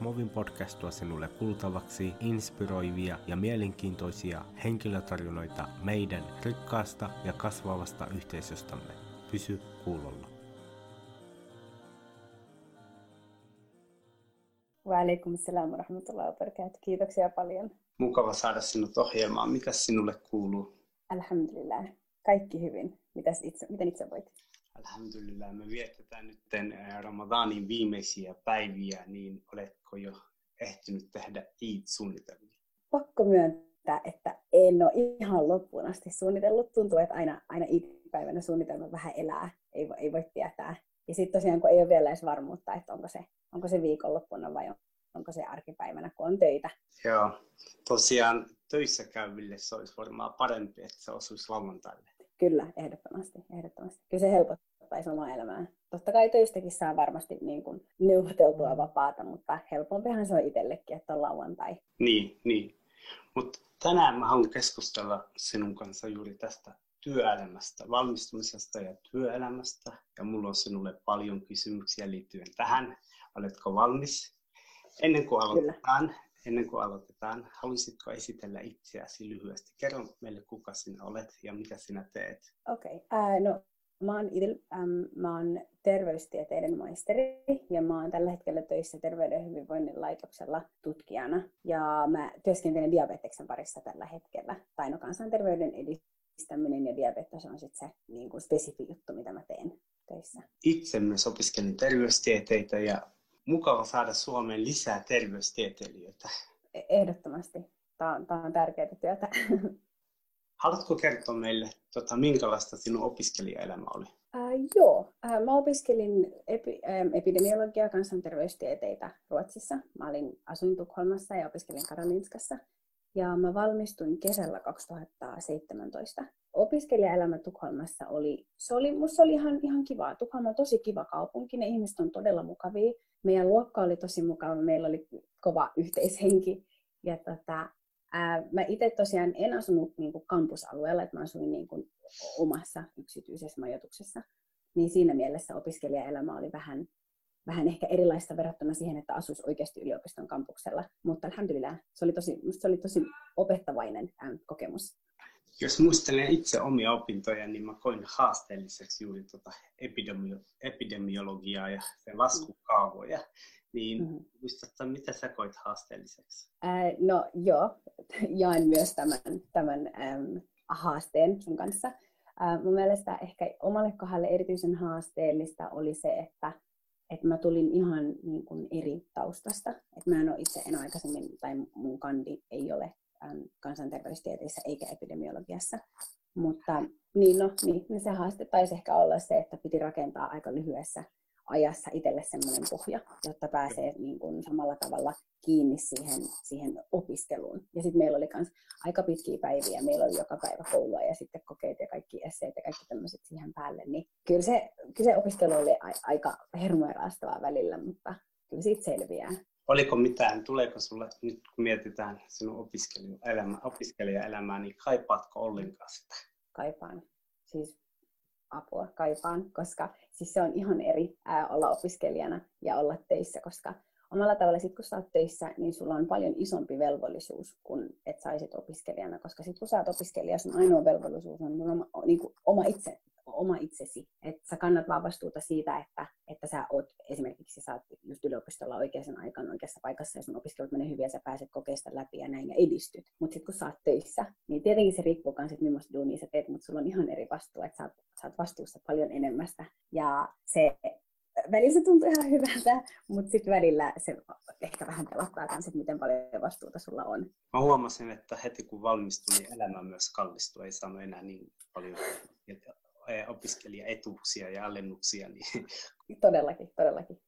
Movin podcast tuo sinulle kuultavaksi inspiroivia ja mielenkiintoisia henkilötarinoita meidän rikkaasta ja kasvavasta yhteisöstämme. Pysy kuulolla. Waalaikum salam rahmatullahi wa Kiitoksia paljon. Mukava saada sinut ohjelmaan. Mitä sinulle kuuluu? Alhamdulillah. Kaikki hyvin. Mitäs itse, miten itse voit? Alhamdulillah, me vietetään nyt Ramadanin viimeisiä päiviä, niin oletko jo ehtinyt tehdä Eid-suunnitelmia? Pakko myöntää, että en ole ihan loppuun asti suunnitellut. Tuntuu, että aina, aina Eid-päivänä suunnitelma vähän elää, ei, ei voi tietää. Ja sitten tosiaan, kun ei ole vielä edes varmuutta, että onko se, onko se viikonloppuna vai onko se arkipäivänä, kun on töitä. Joo, tosiaan töissä käyville se olisi varmaan parempi, että se osuisi lauantaille. Kyllä, ehdottomasti. ehdottomasti. Kyllä se helpottaisi omaa elämää. Totta kai töistäkin saa varmasti niin kuin neuvoteltua vapaata, mutta helpompihan se on itsellekin, että on lauantai. Niin, niin. Mutta tänään mä haluan keskustella sinun kanssa juuri tästä työelämästä, valmistumisesta ja työelämästä. Ja mulla on sinulle paljon kysymyksiä liittyen tähän. Oletko valmis? Ennen kuin aloitetaan, Kyllä ennen kuin aloitetaan, haluaisitko esitellä itseäsi lyhyesti? Kerro meille, kuka sinä olet ja mitä sinä teet. Okei, okay. uh, no mä oon, Idil, um, mä oon terveystieteiden maisteri ja mä oon tällä hetkellä töissä Terveyden hyvinvoinnin laitoksella tutkijana. Ja mä työskentelen diabeteksen parissa tällä hetkellä. Tai no kansanterveyden edistäminen ja diabetes on sitten se niin kuin spesifi juttu, mitä mä teen töissä. Itse myös opiskelin terveystieteitä ja mukava saada Suomeen lisää terveystieteilijöitä. E- ehdottomasti. Tämä on, tämä on tärkeää työtä. Haluatko kertoa meille, tota, minkälaista sinun opiskelijaelämä oli? Äh, joo, äh, mä opiskelin epi, epidemiologiaa ja kansanterveystieteitä Ruotsissa. Mä olin, asuin Tukholmassa ja opiskelin Karolinskassa ja mä valmistuin kesällä 2017. Opiskelijaelämä Tukholmassa oli, se oli, musta oli ihan, ihan kiva. Tukholma on tosi kiva kaupunki, ne ihmiset on todella mukavia. Meidän luokka oli tosi mukava, meillä oli kova yhteishenki. Ja tota, ää, mä itse tosiaan en asunut niin kuin kampusalueella, että mä asuin niin kuin omassa yksityisessä majoituksessa. Niin siinä mielessä opiskelijaelämä oli vähän vähän ehkä erilaista verrattuna siihen, että asuisi oikeasti yliopiston kampuksella. Mutta alhamdulillah, se oli tosi, se oli tosi opettavainen kokemus. Jos muistelen itse omia opintoja, niin mä koin haasteelliseksi juuri tuota epidemio- epidemiologiaa ja sen laskukaavoja. Niin mm-hmm. muistatko, mitä sä koit haasteelliseksi? Äh, no joo, jaan myös tämän, tämän ähm, haasteen sun kanssa. Äh, mun mielestä ehkä omalle kohdalle erityisen haasteellista oli se, että että mä tulin ihan niin kuin eri taustasta. Että mä en ole itse en aikaisemmin, tai mun kandi ei ole äm, kansanterveystieteissä eikä epidemiologiassa. Mutta niin, no, niin, niin se haaste taisi ehkä olla se, että piti rakentaa aika lyhyessä ajassa itselle semmoinen pohja, jotta pääsee niin kuin samalla tavalla kiinni siihen, siihen opiskeluun. Ja sitten meillä oli myös aika pitkiä päiviä, meillä oli joka päivä koulua ja sitten kokeet ja kaikki esseet ja kaikki tämmöiset siihen päälle. Niin kyllä se, kyllä se opiskelu oli a- aika hermoirastavaa välillä, mutta kyllä siitä selviää. Oliko mitään, tuleeko sulle, nyt kun mietitään sinun opiskelijaelämää, opiskelijaelämää niin kaipaatko ollenkaan sitä? Kaipaan. Siis apua kaipaan, koska siis se on ihan eri ää, olla opiskelijana ja olla töissä, koska omalla tavalla sit kun sä oot töissä, niin sulla on paljon isompi velvollisuus kuin että saisit opiskelijana, koska sit kun sä oot opiskelija, sun ainoa velvollisuus on oma, niin kuin oma itse oma itsesi. Että sä kannat vaan vastuuta siitä, että, että sä oot esimerkiksi sä oot just yliopistolla oikeaan aikaan oikeassa paikassa ja sun opiskelut menee hyvin ja sä pääset kokeista läpi ja näin ja edistyt. Mutta sitten kun sä oot töissä, niin tietenkin se riippuu myös, että millaista duunia sä teet, mutta sulla on ihan eri vastuu, että sä oot, sä oot vastuussa paljon enemmästä. Ja se välillä se tuntuu ihan hyvältä, mutta sitten välillä se ehkä vähän pelottaa myös, että miten paljon vastuuta sulla on. Mä huomasin, että heti kun valmistui, niin elämä myös kallistui. Ei saanut enää niin paljon opiskelijaetuuksia ja alennuksia. Niin... Todellakin, todellakin.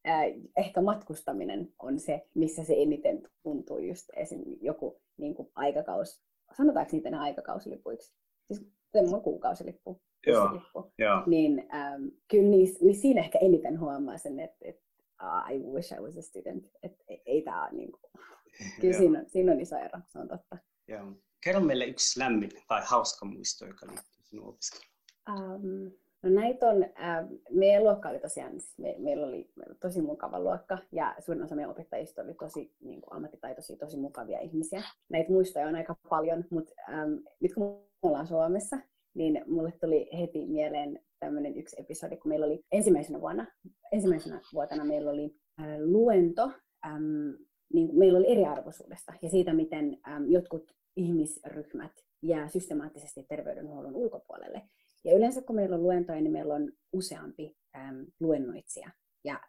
Ehkä matkustaminen on se, missä se eniten tuntuu just esim. joku niin kuin aikakaus. Sanotaanko niitä enää aikakausilipuiksi? Siis semmoinen kuukausilippu. Joo, joo. Niin ähm, kyllä niin, niin siinä ehkä eniten huomaa sen, että, että uh, I wish I was a student. Että ei, ei tämä niin kuin... Kyllä siinä, on, siinä on iso ero, se on totta. Joo. Kerro meille yksi lämmin tai hauska muisto, joka liittyy sinun opiskeluun. Um, No näitä on, äh, meidän luokka oli tosiaan, siis me, meillä oli tosi mukava luokka ja suurin osa meidän opettajista oli tosi niin kuin ammattitaitoisia, tosi mukavia ihmisiä. Näitä muistoja on aika paljon, mutta ähm, nyt kun me ollaan Suomessa, niin mulle tuli heti mieleen tämmöinen yksi episodi, kun meillä oli ensimmäisenä vuonna, ensimmäisenä vuotena meillä oli äh, luento, ähm, niin meillä oli eriarvoisuudesta ja siitä, miten ähm, jotkut ihmisryhmät jää systemaattisesti terveydenhuollon ulkopuolelle. Ja yleensä kun meillä on luentoja, niin meillä on useampi äm, luennoitsija. Ja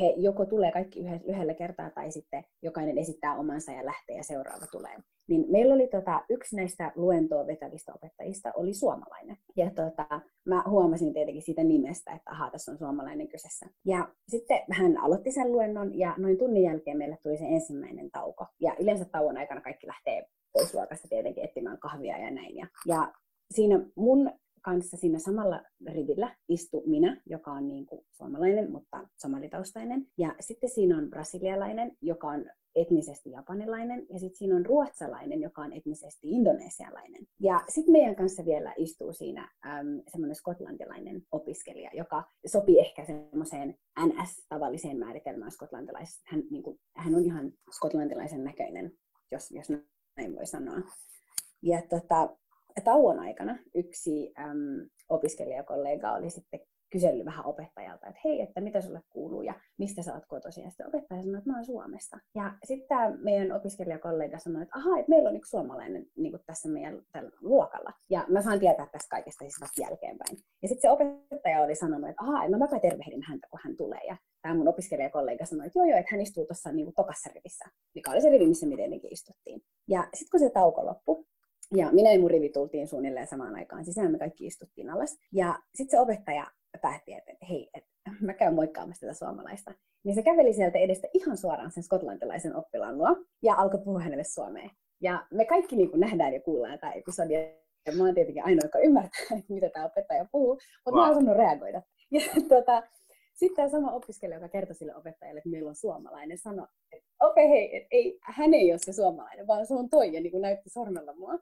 he joko tulee kaikki yhdellä kertaa tai sitten jokainen esittää omansa ja lähtee ja seuraava tulee. Niin meillä oli tota, yksi näistä luentoa vetävistä opettajista oli suomalainen. Ja tota, mä huomasin tietenkin siitä nimestä, että ahaa, tässä on suomalainen kyseessä. Ja sitten hän aloitti sen luennon ja noin tunnin jälkeen meille tuli se ensimmäinen tauko. Ja yleensä tauon aikana kaikki lähtee pois luokasta tietenkin etsimään kahvia ja näin. Ja, ja siinä mun kanssa siinä samalla rivillä istu minä, joka on niin kuin suomalainen, mutta somalitaustainen. Ja sitten siinä on brasilialainen, joka on etnisesti japanilainen, ja sitten siinä on ruotsalainen, joka on etnisesti indonesialainen. Ja sitten meidän kanssa vielä istuu siinä äm, semmoinen skotlantilainen opiskelija, joka sopii ehkä semmoiseen NS-tavalliseen määritelmään skotlantilaisesta. Hän, niin kuin, hän on ihan skotlantilaisen näköinen, jos, jos näin voi sanoa. Ja tota, tauon aikana yksi äm, opiskelijakollega oli sitten kysellyt vähän opettajalta, että hei, että mitä sulle kuuluu ja mistä sä oot kotoisin. Ja sitten opettaja sanoi, että mä oon Suomesta. Ja sitten tämä meidän opiskelijakollega sanoi, että ahaa, että meillä on yksi suomalainen niin kuin tässä meidän tällä luokalla. Ja mä saan tietää tästä kaikesta siis vasta jälkeenpäin. Ja sitten se opettaja oli sanonut, että ahaa, että mä mäpä tervehdin häntä, kun hän tulee. Ja tämä mun opiskelijakollega sanoi, että joo joo, että hän istuu tuossa niin tokassa rivissä, mikä oli se rivi, missä me tietenkin istuttiin. Ja sitten kun se tauko loppui, ja minä ja mun rivi tultiin suunnilleen samaan aikaan sisään, me kaikki istuttiin alas. Ja sitten se opettaja päätti, että, hei, että mä käyn moikkaamassa tätä suomalaista. Niin se käveli sieltä edestä ihan suoraan sen skotlantilaisen oppilaan luo ja alkoi puhua hänelle suomeen. Ja me kaikki niin kuin nähdään ja kuullaan tämä episodi. Ja mä oon tietenkin ainoa, joka ymmärtää, mitä tämä opettaja puhuu, mutta wow. mä oon osannut reagoida. Ja tota, sitten tämä sama opiskelija, joka kertoi sille opettajalle, että meillä on suomalainen, sanoi, että okei, okay, hei, et ei, hän ei ole se suomalainen, vaan se on toi, ja niin kuin näytti sormella mua.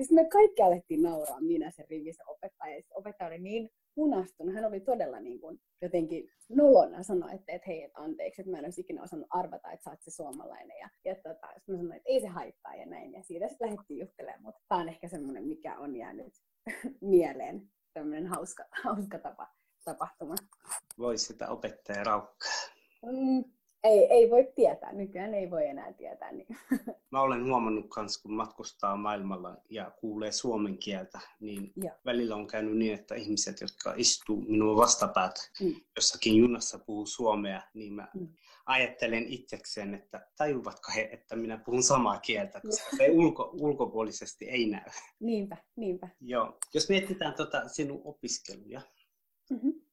Sitten me kaikki alettiin nauraa, minä se rivissä opettaja. Ja opettaja oli niin punastunut, hän oli todella niin kuin jotenkin nolona sanoi, että, että hei, että anteeksi, että mä en olisi ikinä osannut arvata, että sä oot se suomalainen. Ja, ja tota, sitten mä sanoin, että ei se haittaa ja näin. Ja siitä sitten lähdettiin juttelemaan, mutta tämä on ehkä semmoinen, mikä on jäänyt mieleen, tämmöinen hauska, hauska tapa, tapahtuma. Voi sitä opettaja raukkaa. Mm, ei, ei voi tietää, nykyään ei voi enää tietää. Niin. Mä olen huomannut myös, kun matkustaa maailmalla ja kuulee suomen kieltä, niin ja. välillä on käynyt niin, että ihmiset, jotka istuu minua vastapäätä mm. jossakin junassa puhuu suomea, niin mä mm. ajattelen itsekseen, että tajuvatko he, että minä puhun samaa kieltä, koska se ulko, ulkopuolisesti ei näy. Niinpä, niinpä. Joo. Jos mietitään tota sinun opiskeluja, mm-hmm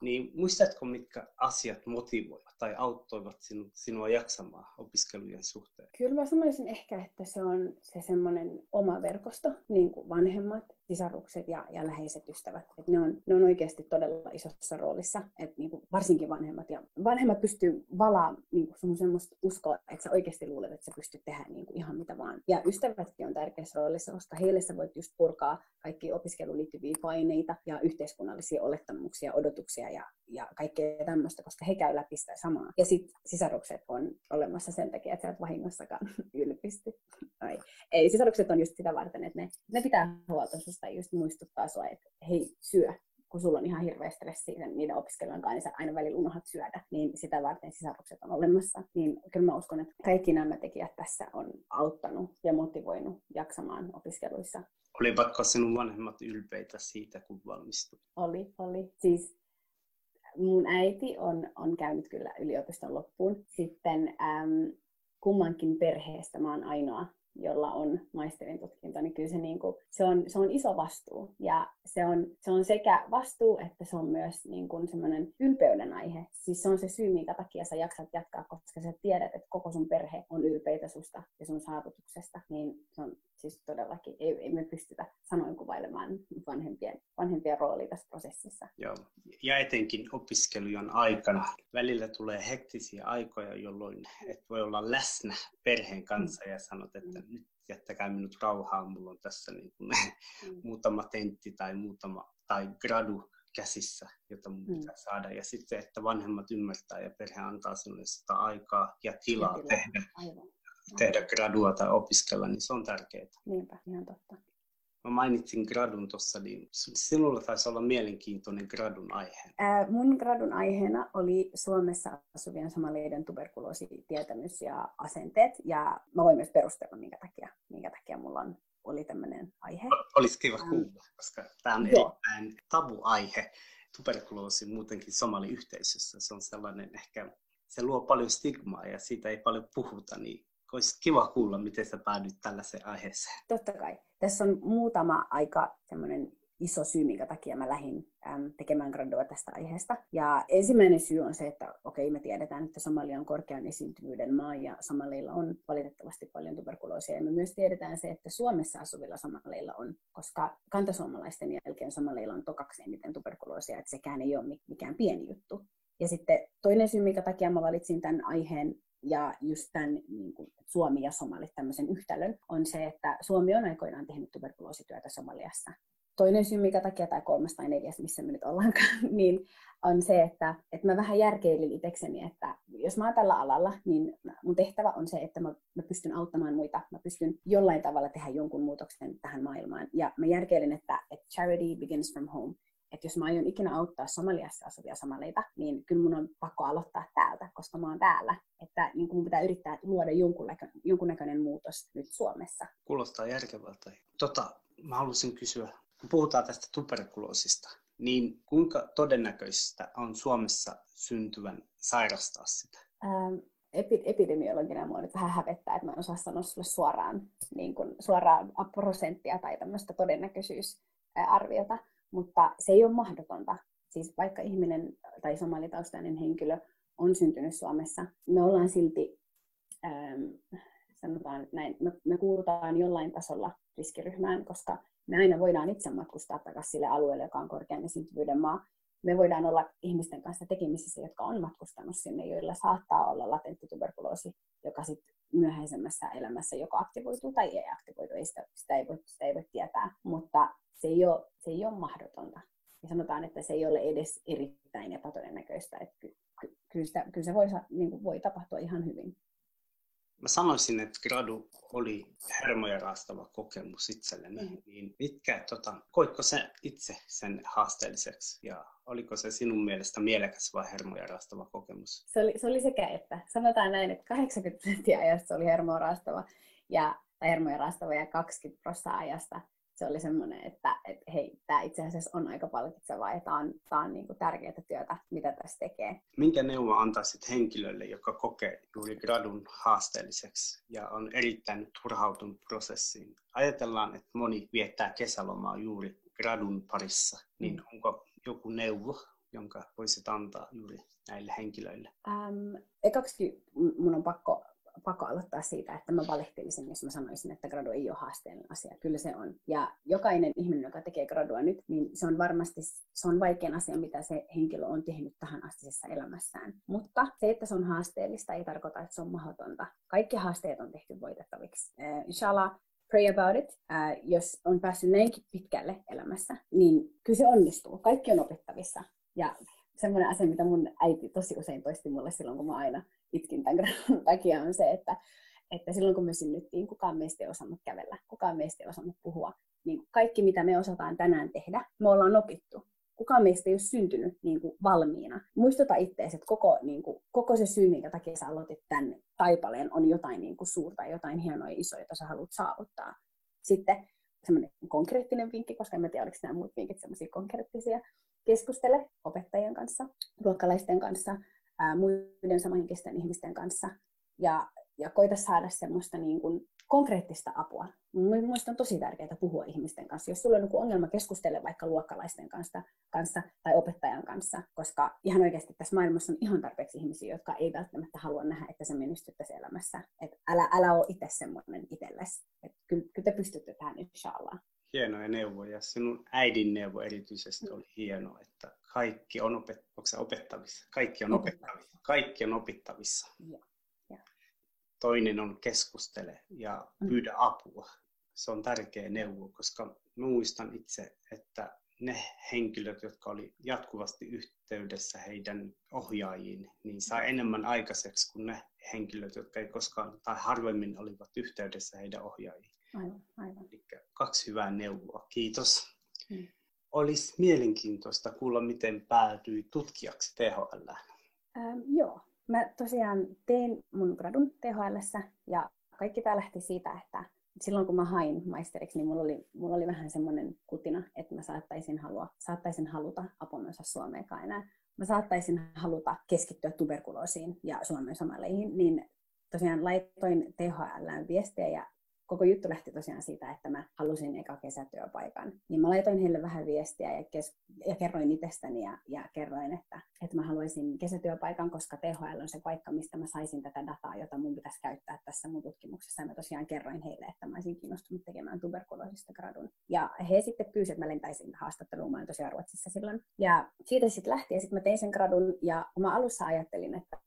niin muistatko, mitkä asiat motivoivat tai auttoivat sinu, sinua jaksamaan opiskelujen suhteen? Kyllä mä sanoisin ehkä, että se on se semmoinen oma verkosto, niin kuin vanhemmat, sisarukset ja, ja läheiset ystävät. Et ne, on, ne on oikeasti todella isossa roolissa, että niin kuin varsinkin vanhemmat. Ja vanhemmat pystyy valaa niin kuin sun semmoista uskoa, että sä oikeasti luulet, että sä pystyt tehdä niin kuin ihan mitä vaan. Ja ystävätkin on tärkeässä roolissa, koska heille sä voit just purkaa kaikki opiskeluun liittyviä paineita ja yhteiskunnallisia olettamuksia, odotuksia ja, ja kaikkea tämmöistä, koska he käy läpi sitä samaa. Ja sitten sisarukset on olemassa sen takia, että sä et vahingossakaan ylpisty. Ei, sisarukset on just sitä varten, että ne, ne pitää huolta susta just muistuttaa sua, että hei, syö, kun sulla on ihan hirveä stressi niiden opiskelujen kanssa, niin sä aina välillä unohdat syödä, niin sitä varten sisarukset on olemassa. Niin kyllä mä uskon, että kaikki nämä tekijät tässä on auttanut ja motivoinut jaksamaan opiskeluissa. Olivatko sinun vanhemmat ylpeitä siitä, kun valmistuit? Oli, oli. Siis mun äiti on, on käynyt kyllä yliopiston loppuun. Sitten äm, kummankin perheestä mä oon ainoa jolla on maisterin tutkinto, niin kyllä se, niin kuin, se, on, se on iso vastuu. Ja se on, se on sekä vastuu, että se on myös niin kuin semmoinen ylpeyden aihe. Siis se on se syy, minkä takia sä jaksat jatkaa, koska sä tiedät, että koko sun perhe on ylpeitä susta ja sun saavutuksesta. Niin se on siis todellakin, ei, ei me pystytä sanoin kuvailemaan vanhempien, vanhempien roolia tässä prosessissa. Joo. Ja etenkin opiskelujen aikana välillä tulee hektisiä aikoja, jolloin et voi olla läsnä perheen kanssa mm. ja sanot, että mm. Nyt jättäkää minut rauhaan, mulla on tässä niin kuin, mm. muutama tentti tai muutama tai gradu käsissä, jota mun pitää mm. saada. Ja sitten, että vanhemmat ymmärtää ja perhe antaa sinulle sitä aikaa ja tilaa ja tehdä, Aivan. tehdä gradua tai opiskella, niin se on tärkeää. Niinpä, ihan totta. Mä mainitsin gradun tuossa, niin sinulla taisi olla mielenkiintoinen gradun aihe. Ää, mun gradun aiheena oli Suomessa asuvien somaliiden tuberkuloositietämys ja asenteet. Ja mä voin myös perustella, minkä takia, minkä takia mulla on, oli tämmöinen aihe. Olisi kiva kuulla, koska tämä on Joo. erittäin tabu-aihe. Tuberkuloosi muutenkin somaliyhteisössä. Se on sellainen ehkä, se luo paljon stigmaa ja siitä ei paljon puhuta, niin olisi kiva kuulla, miten sä päädyit tällaiseen aiheeseen. Totta kai. Tässä on muutama aika semmoinen iso syy, minkä takia mä lähdin äm, tekemään gradua tästä aiheesta. Ja ensimmäinen syy on se, että okei, me tiedetään, että Somalia on korkean esiintyvyyden maa ja somaleilla on valitettavasti paljon tuberkuloosia. Ja me myös tiedetään se, että Suomessa asuvilla somaleilla on, koska kantasuomalaisten jälkeen somaleilla on tokaksi eniten tuberkuloosia, että sekään ei ole mikään pieni juttu. Ja sitten toinen syy, minkä takia mä valitsin tämän aiheen, ja just tämän niin kuin Suomi ja Somalit tämmöisen yhtälön, on se, että Suomi on aikoinaan tehnyt tuberkuloosityötä Somaliassa. Toinen syy, mikä takia, tai kolmas tai neljäs, missä me nyt ollaankaan, niin on se, että, että mä vähän järkeilin itsekseni, että jos mä oon tällä alalla, niin mun tehtävä on se, että mä, mä pystyn auttamaan muita, mä pystyn jollain tavalla tehdä jonkun muutoksen tähän maailmaan. Ja mä järkeilin, että, että charity begins from home että jos mä aion ikinä auttaa Somaliassa asuvia somaleita, niin kyllä mun on pakko aloittaa täältä, koska mä oon täällä. Että niin mun pitää yrittää luoda jonkunnäköinen, jonkunnäköinen muutos nyt Suomessa. Kuulostaa järkevältä. Tota, mä haluaisin kysyä, kun puhutaan tästä tuberkuloosista, niin kuinka todennäköistä on Suomessa syntyvän sairastaa sitä? Ähm, epi- epidemiologina mua nyt vähän hävettää, että mä en osaa sanoa sulle suoraan, niin kuin, suoraan prosenttia tai tämmöistä todennäköisyysarviota mutta se ei ole mahdotonta. Siis vaikka ihminen tai somalitaustainen henkilö on syntynyt Suomessa, me ollaan silti, ähm, sanotaan näin, me, me kuulutaan jollain tasolla riskiryhmään, koska me aina voidaan itse matkustaa takaisin sille alueelle, joka on korkean esiintyvyyden maa. Me voidaan olla ihmisten kanssa tekemisissä, jotka on matkustanut sinne, joilla saattaa olla latentti tuberkuloosi, joka sitten myöhäisemmässä elämässä joko aktivoituu tai ei aktivoitu. Ei sitä, sitä, ei voi, sitä ei voi tietää, mutta se ei ole, se ei ole mahdotonta. Ja sanotaan, että se ei ole edes erittäin epätodennäköistä. Että ky, ky, kyllä, sitä, kyllä se voi, niin kuin voi tapahtua ihan hyvin. Mä sanoisin, että gradu oli hermoja raastava kokemus itselleni. Mm. Niin mitkä, tota, koitko se itse sen haasteelliseksi ja oliko se sinun mielestä mielekäs vai hermoja raastava kokemus? Se oli, se oli sekä että. Sanotaan näin, että 80 prosenttia ajasta oli hermoja raastava ja, tai hermoja raastava ja 20 prosenttia ajasta se oli semmoinen, että, että hei, tämä itse asiassa on aika palkitsevaa ja tämä on, tämä on niin kuin tärkeää työtä, mitä tässä tekee. Minkä neuvo antaisit henkilölle, joka kokee juuri gradun haasteelliseksi ja on erittäin turhautunut prosessiin? Ajatellaan, että moni viettää kesälomaa juuri gradun parissa, niin mm. onko joku neuvo, jonka voisit antaa juuri näille henkilöille? Ähm, ekaksi mun on pakko pakko aloittaa siitä, että mä valehtelisin, jos mä sanoisin, että gradu ei ole haasteellinen asia. Kyllä se on. Ja jokainen ihminen, joka tekee gradua nyt, niin se on varmasti se on vaikein asia, mitä se henkilö on tehnyt tähän astisessa elämässään. Mutta se, että se on haasteellista, ei tarkoita, että se on mahdotonta. Kaikki haasteet on tehty voitettaviksi. Uh, inshallah, pray about it. Uh, jos on päässyt näinkin pitkälle elämässä, niin kyllä se onnistuu. Kaikki on opettavissa. Ja semmoinen asia, mitä mun äiti tosi usein toisti mulle silloin, kun mä aina itkin tämän takia, on se, että, että silloin kun me synnyttiin, kukaan meistä ei osannut kävellä, kukaan meistä ei osannut puhua. Niin kaikki, mitä me osataan tänään tehdä, me ollaan opittu. Kukaan meistä ei ole syntynyt niin kuin, valmiina. Muistuta itseäsi, että koko, niin kuin, koko se syy, minkä takia sä aloitit tämän taipaleen, on jotain niin kuin, suurta, jotain hienoa ja isoa, jota sä haluat saavuttaa. Sitten semmoinen konkreettinen vinkki, koska en tiedä, oliko nämä muut vinkit semmoisia konkreettisia. Keskustele opettajien kanssa, luokkalaisten kanssa, ää, muiden samanhenkisten ihmisten kanssa ja, ja koita saada semmoista niin kuin konkreettista apua. Mielestäni on tosi tärkeää puhua ihmisten kanssa. Jos sulla on joku ongelma, keskustele vaikka luokkalaisten kanssa, kanssa tai opettajan kanssa, koska ihan oikeasti tässä maailmassa on ihan tarpeeksi ihmisiä, jotka ei välttämättä halua nähdä, että se menestyttäisi elämässä. Et älä, älä ole itse semmoinen itsellesi. Kyllä, kyllä te pystytte tähän, inshallah. Hienoja neuvoja. Sinun äidin neuvo erityisesti oli hieno, että kaikki on opet- opettavissa. Kaikki on opettavissa. Kaikki on opittavissa. Ja. Ja. Toinen on keskustele ja mm. pyydä apua. Se on tärkeä neuvo, koska muistan itse, että ne henkilöt, jotka oli jatkuvasti yhteydessä heidän ohjaajiin, niin sai enemmän aikaiseksi kuin ne henkilöt, jotka ei koskaan tai harvemmin olivat yhteydessä heidän ohjaajiin. Aivan, aivan. Eli kaksi hyvää neuvoa. Kiitos. Mm. Olisi mielenkiintoista kuulla, miten päätyi tutkijaksi THL. Ähm, joo, mä tosiaan tein mun gradun THL ja kaikki tämä lähti siitä, että silloin kun mä hain maisteriksi, niin mulla oli, mulla oli vähän semmoinen kutina, että mä saattaisin, halua, saattaisin haluta apomensa Suomeenkaan enää. Mä saattaisin haluta keskittyä tuberkuloosiin ja Suomen somaleihin, niin tosiaan laitoin THL viestiä ja koko juttu lähti tosiaan siitä, että mä halusin eka kesätyöpaikan. Niin mä laitoin heille vähän viestiä ja, kes- ja kerroin itsestäni ja, ja kerroin, että, että mä haluaisin kesätyöpaikan, koska THL on se paikka, mistä mä saisin tätä dataa, jota mun pitäisi käyttää tässä mun tutkimuksessa. Ja mä tosiaan kerroin heille, että mä olisin kiinnostunut tekemään tuberkuloosista gradun. Ja he sitten pyysivät, että mä lentäisin haastatteluun. Mä olin tosiaan Ruotsissa silloin. Ja siitä sitten lähti ja sitten mä tein sen gradun ja mä alussa ajattelin, että,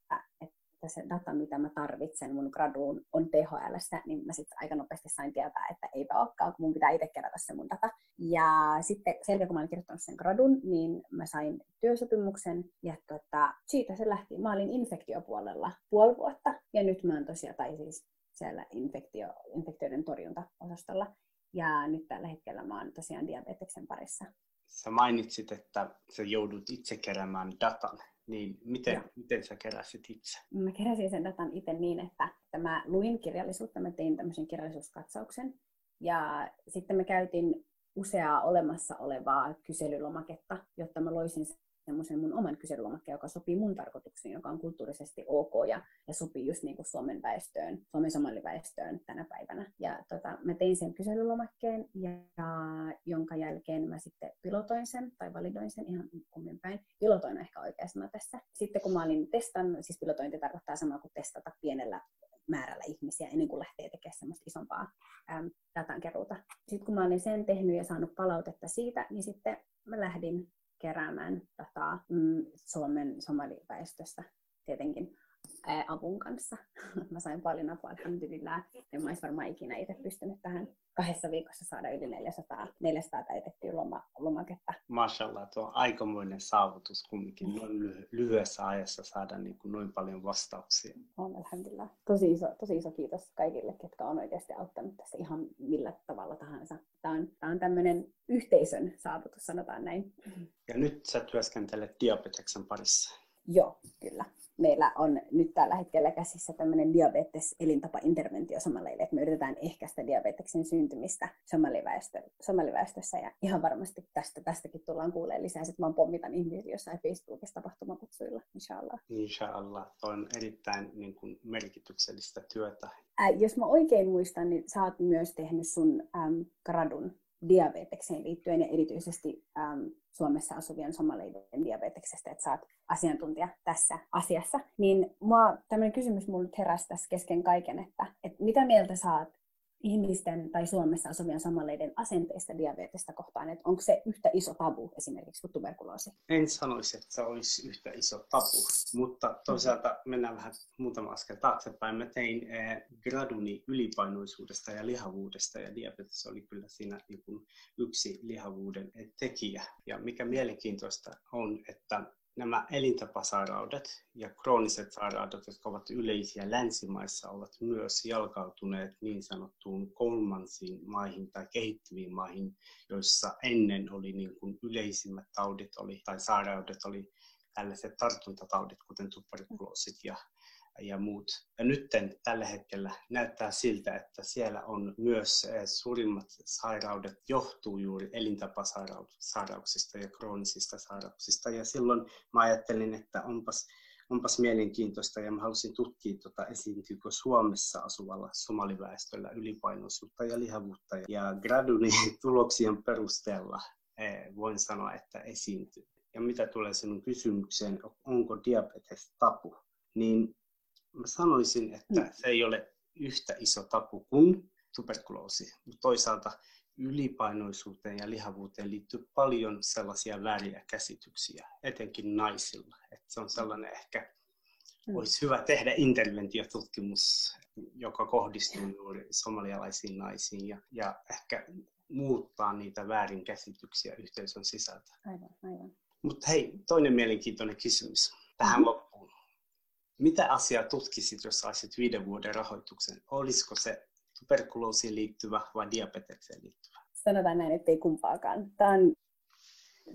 että se data, mitä mä tarvitsen mun graduun, on THL, niin mä sitten aika nopeasti sain tietää, että eipä olekaan, kun mun pitää itse kerätä se mun data. Ja sitten sen kun mä olin kirjoittanut sen gradun, niin mä sain työsopimuksen, ja tota, siitä se lähti. Mä olin infektiopuolella puoli vuotta, ja nyt mä oon tosiaan, tai siis siellä infektio, infektioiden torjuntaosastolla. Ja nyt tällä hetkellä mä oon tosiaan diabeteksen parissa. Sä mainitsit, että sä joudut itse keräämään datan. Niin miten, miten sä keräsit itse? Mä keräsin sen datan itse niin, että, että mä luin kirjallisuutta, mä tein tämmöisen kirjallisuuskatsauksen. Ja sitten mä käytin useaa olemassa olevaa kyselylomaketta, jotta mä loisin semmoisen mun oman kyselylomakkeen, joka sopii mun tarkoituksiin, joka on kulttuurisesti ok ja, ja sopii just niin kuin Suomen väestöön, Suomen somaliväestöön tänä päivänä. Ja tota, mä tein sen kyselylomakkeen, ja, jonka jälkeen mä sitten pilotoin sen, tai validoin sen ihan kummin päin. Pilotoin ehkä oikea sana tässä. Sitten kun mä olin testannut, siis pilotointi tarkoittaa samaa kuin testata pienellä määrällä ihmisiä ennen kuin lähtee tekemään semmoista isompaa äm, datankeruuta. Sitten kun mä olin sen tehnyt ja saanut palautetta siitä, niin sitten mä lähdin keräämään dataa mm, Suomen somaliväestöstä tietenkin avun kanssa. Mä sain paljon apua, alhamdulillah. En mä olisi varmaan ikinä itse pystynyt tähän kahdessa viikossa saada yli 400, 400 täytettyä loma, lomaketta. Mashallah, tuo on aikamoinen saavutus kumminkin noin lyhy- lyhyessä ajassa saada niin kuin noin paljon vastauksia. On, alhamdulillah. Tosi iso, tosi iso kiitos kaikille, ketkä on oikeasti auttanut tässä ihan millä tavalla tahansa. Tämä on, tämä on tämmöinen yhteisön saavutus, sanotaan näin. Ja nyt sä työskentelet diabeteksen parissa. Joo, kyllä meillä on nyt tällä hetkellä käsissä tämmöinen diabetes-elintapa-interventio somaleille, että me yritetään ehkäistä diabeteksen syntymistä somaliväestö, somaliväestössä ja ihan varmasti tästä, tästäkin tullaan kuulemaan lisää. Sitten mä pommitan ihmisiä jossain Facebookissa tapahtumakutsuilla, inshallah. Inshallah, on erittäin niin kuin, merkityksellistä työtä. Ää, jos mä oikein muistan, niin sä oot myös tehnyt sun äm, gradun diabetekseen liittyen ja erityisesti äm, Suomessa asuvien somaleiden diabeteksestä, että saat asiantuntija tässä asiassa. Niin mua tämmöinen kysymys mulle heräsi tässä kesken kaiken, että, että mitä mieltä saat ihmisten tai Suomessa asuvien somaleiden asenteista diabetesta kohtaan, että onko se yhtä iso tabu esimerkiksi kuin tuberkuloosi? En sanoisi, että se olisi yhtä iso tabu, mutta toisaalta mennään vähän muutama askel taaksepäin. Mä tein eh, graduni ylipainoisuudesta ja lihavuudesta ja diabetes oli kyllä siinä yksi lihavuuden tekijä. Ja mikä mielenkiintoista on, että nämä elintapasairaudet ja krooniset sairaudet, jotka ovat yleisiä länsimaissa, ovat myös jalkautuneet niin sanottuun kolmansiin maihin tai kehittyviin maihin, joissa ennen oli niin kuin yleisimmät taudit oli, tai sairaudet oli tällaiset tartuntataudit, kuten tuberkuloosit ja ja muut. Ja nyt tällä hetkellä näyttää siltä, että siellä on myös eh, suurimmat sairaudet johtuu juuri elintapasairauksista ja kroonisista sairauksista. Ja silloin mä ajattelin, että onpas, onpas mielenkiintoista ja mä halusin tutkia, tuota, esiintyykö Suomessa asuvalla somaliväestöllä ylipainoisuutta ja lihavuutta. Ja graduni tuloksien perusteella eh, voin sanoa, että esiintyy. Ja mitä tulee sinun kysymykseen, onko diabetes tapu, niin mä sanoisin, että mm. se ei ole yhtä iso tapu kuin tuberkuloosi. Mutta toisaalta ylipainoisuuteen ja lihavuuteen liittyy paljon sellaisia vääriä käsityksiä, etenkin naisilla. Et se on sellainen ehkä, mm. olisi hyvä tehdä interventiotutkimus, joka kohdistuu juuri somalialaisiin naisiin. Ja, ja ehkä muuttaa niitä väärinkäsityksiä yhteisön sisältä. Aivan, aivan. Mutta hei, toinen mielenkiintoinen kysymys tähän mm-hmm. loppuun. Mitä asiaa tutkisit, jos saisit viiden vuoden rahoituksen? Olisiko se tuberkuloosiin liittyvä vai diabetekseen liittyvä? Sanotaan näin, ettei kumpaakaan. Tämä on,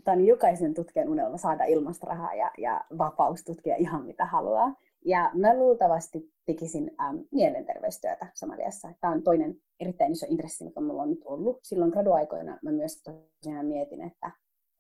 tämä on jokaisen tutkijan unelma saada ilmasta rahaa ja, ja vapaus tutkia ihan mitä haluaa. Ja mä luultavasti tekisin ähm, mielenterveystyötä Somaliassa. Tämä on toinen erittäin iso intressi, mikä mulla on nyt ollut. Silloin graduaikoina mä myös tosiaan mietin, että,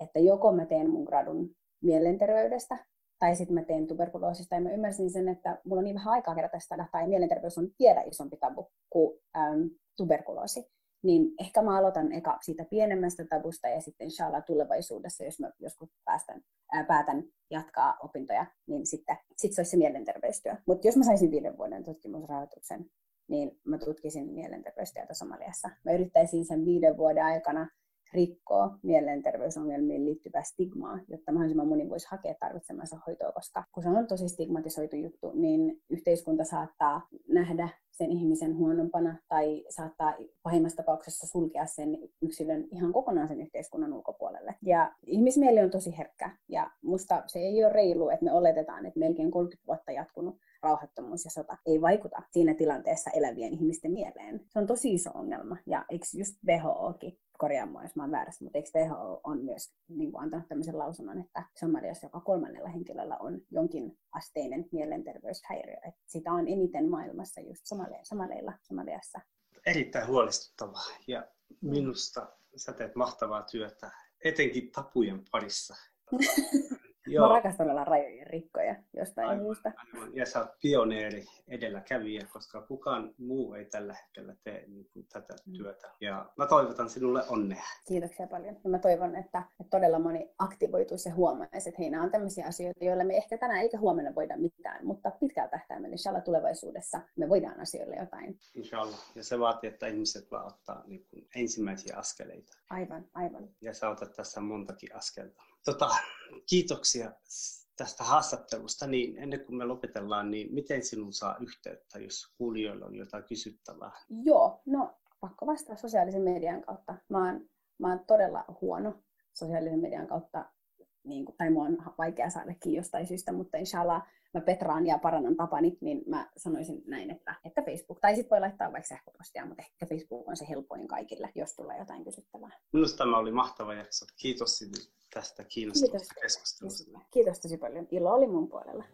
että joko mä teen mun gradun mielenterveydestä, tai sitten mä teen tuberkuloosista. Ja mä ymmärsin sen, että mulla on niin vähän aikaa kerätä sitä dataa, ja mielenterveys on vielä isompi tabu kuin ähm, tuberkuloosi niin ehkä mä aloitan eka siitä pienemmästä tabusta ja sitten inshallah tulevaisuudessa, jos mä joskus päästän, ää, päätän jatkaa opintoja, niin sitten sit se olisi se mielenterveystyö. Mutta jos mä saisin viiden vuoden tutkimusrahoituksen, niin mä tutkisin mielenterveystyötä Somaliassa. Mä yrittäisin sen viiden vuoden aikana rikkoa mielenterveysongelmiin liittyvää stigmaa, jotta mahdollisimman moni voisi hakea tarvitsemansa hoitoa, koska kun se on tosi stigmatisoitu juttu, niin yhteiskunta saattaa nähdä sen ihmisen huonompana tai saattaa pahimmassa tapauksessa sulkea sen yksilön ihan kokonaan sen yhteiskunnan ulkopuolelle. Ja ihmismieli on tosi herkkä ja musta se ei ole reilu, että me oletetaan, että melkein 30 vuotta jatkunut rauhattomuus ja sota ei vaikuta siinä tilanteessa elävien ihmisten mieleen. Se on tosi iso ongelma ja eikö just WHOkin korjaa mua, jos mä oon väärässä, mutta eikö WHO on myös niin kuin antanut tämmöisen lausunnon, että Somaliassa joka kolmannella henkilöllä on jonkin asteinen mielenterveyshäiriö. Että sitä on eniten maailmassa just somaleilla, Somaliassa. Erittäin huolestuttavaa ja minusta sä teet mahtavaa työtä, etenkin tapujen parissa. Joo. Mä rakastan olla rajojen rikkoja jostain aivan, muusta. Aivan. Ja sä oot pioneeri edelläkävijä, koska kukaan muu ei tällä hetkellä tee niin kuin tätä mm. työtä. Ja mä toivotan sinulle onnea. Kiitoksia paljon. Ja mä toivon, että, että todella moni aktivoituisi ja huomaisi, että hei, nämä on tämmöisiä asioita, joilla me ehkä tänään eikä huomenna voida mitään, mutta pitkällä tähtäimellä, inshallah tulevaisuudessa me voidaan asioille jotain. Inshallah. Ja se vaatii, että ihmiset vaan ottaa niin kuin ensimmäisiä askeleita. Aivan, aivan. Ja sä otat tässä montakin askelta. Tota, kiitoksia tästä haastattelusta. Niin ennen kuin me lopetellaan, niin miten sinun saa yhteyttä, jos kuulijoilla on jotain kysyttävää? Joo, no pakko vastata sosiaalisen median kautta. Mä oon, mä oon todella huono sosiaalisen median kautta, niin kuin, tai mua on vaikea saada jostain syystä, mutta inshallah mä petraan ja parannan tapani, niin mä sanoisin näin, että, että Facebook, tai sitten voi laittaa vaikka sähköpostia, mutta ehkä Facebook on se helpoin kaikille, jos tulee jotain kysyttävää. Minusta tämä oli mahtava jakso. Kiitos tästä kiinnostavasta keskustelusta. Kiitos tosi paljon. Ilo oli mun puolella.